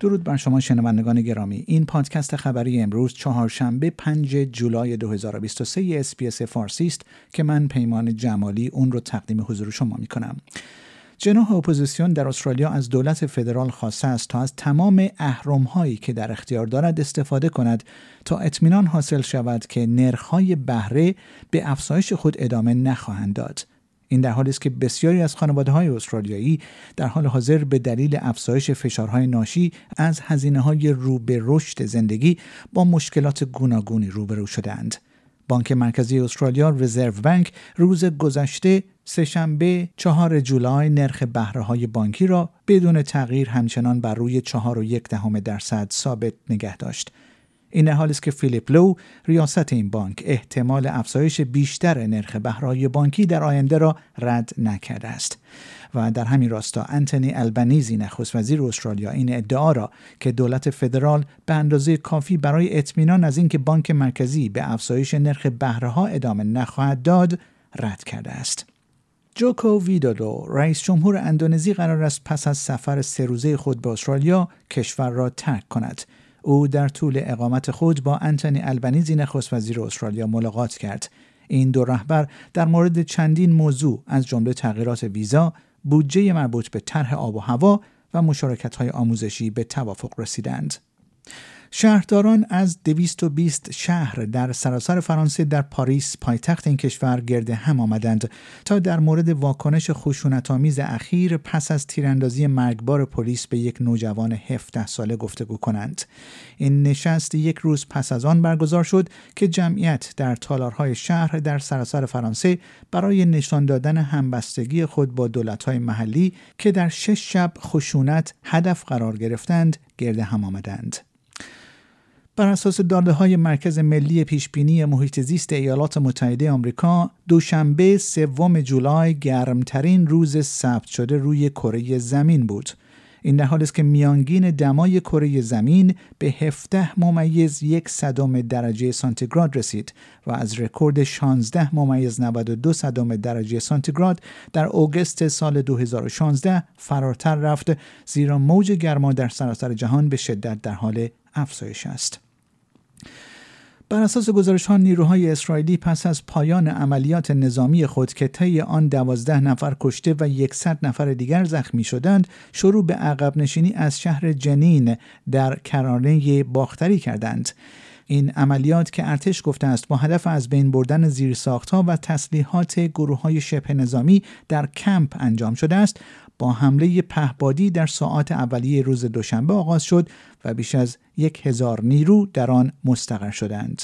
درود بر شما شنوندگان گرامی. این پادکست خبری امروز چهارشنبه 5 جولای 2023 SBS فارسی است که من پیمان جمالی اون رو تقدیم حضور شما می کنم جناح اپوزیسیون در استرالیا از دولت فدرال خواسته است تا از تمام اهرم هایی که در اختیار دارد استفاده کند تا اطمینان حاصل شود که نرخ‌های بهره به افزایش خود ادامه نخواهند داد. این در حالی است که بسیاری از خانواده های استرالیایی در حال حاضر به دلیل افزایش فشارهای ناشی از هزینه های رو به رشد زندگی با مشکلات گوناگونی روبرو شدهاند. بانک مرکزی استرالیا رزرو بانک روز گذشته سهشنبه چهار جولای نرخ بهره های بانکی را بدون تغییر همچنان بر روی چهار و یک دهم درصد ثابت نگه داشت. این حال است که فیلیپ لو ریاست این بانک احتمال افزایش بیشتر نرخ بهرهای بانکی در آینده را رد نکرده است. و در همین راستا انتونی البنیزی نخست وزیر استرالیا این ادعا را که دولت فدرال به اندازه کافی برای اطمینان از اینکه بانک مرکزی به افزایش نرخ بهره ادامه نخواهد داد رد کرده است. جوکو ویدودو رئیس جمهور اندونزی قرار است پس از سفر سه روزه خود به استرالیا کشور را ترک کند. او در طول اقامت خود با انتونی البنیزی نخست وزیر استرالیا ملاقات کرد. این دو رهبر در مورد چندین موضوع از جمله تغییرات ویزا بودجه مربوط به طرح آب و هوا و مشارکت های آموزشی به توافق رسیدند. شهرداران از 220 شهر در سراسر فرانسه در پاریس پایتخت این کشور گرد هم آمدند تا در مورد واکنش خشونت‌آمیز اخیر پس از تیراندازی مرگبار پلیس به یک نوجوان 17 ساله گفتگو کنند. این نشست یک روز پس از آن برگزار شد که جمعیت در تالارهای شهر در سراسر فرانسه برای نشان دادن همبستگی خود با دولت‌های محلی که در شش شب خشونت هدف قرار گرفتند گرد هم آمدند. بر اساس داده های مرکز ملی پیشبینی محیط زیست ایالات متحده آمریکا دوشنبه سوم جولای گرمترین روز ثبت شده روی کره زمین بود. این در حالی است که میانگین دمای کره زمین به 17 ممیز یک صدم درجه سانتیگراد رسید و از رکورد 16 ممیز 92 صدم درجه سانتیگراد در اوگست سال 2016 فراتر رفت زیرا موج گرما در سراسر جهان به شدت در حال افزایش است. بر اساس گزارش ها نیروهای اسرائیلی پس از پایان عملیات نظامی خود که طی آن دوازده نفر کشته و یکصد نفر دیگر زخمی شدند شروع به عقب نشینی از شهر جنین در کرانه باختری کردند این عملیات که ارتش گفته است با هدف از بین بردن زیرساختها و تسلیحات گروه های شبه نظامی در کمپ انجام شده است با حمله پهبادی در ساعات اولیه روز دوشنبه آغاز شد و بیش از یک هزار نیرو در آن مستقر شدند.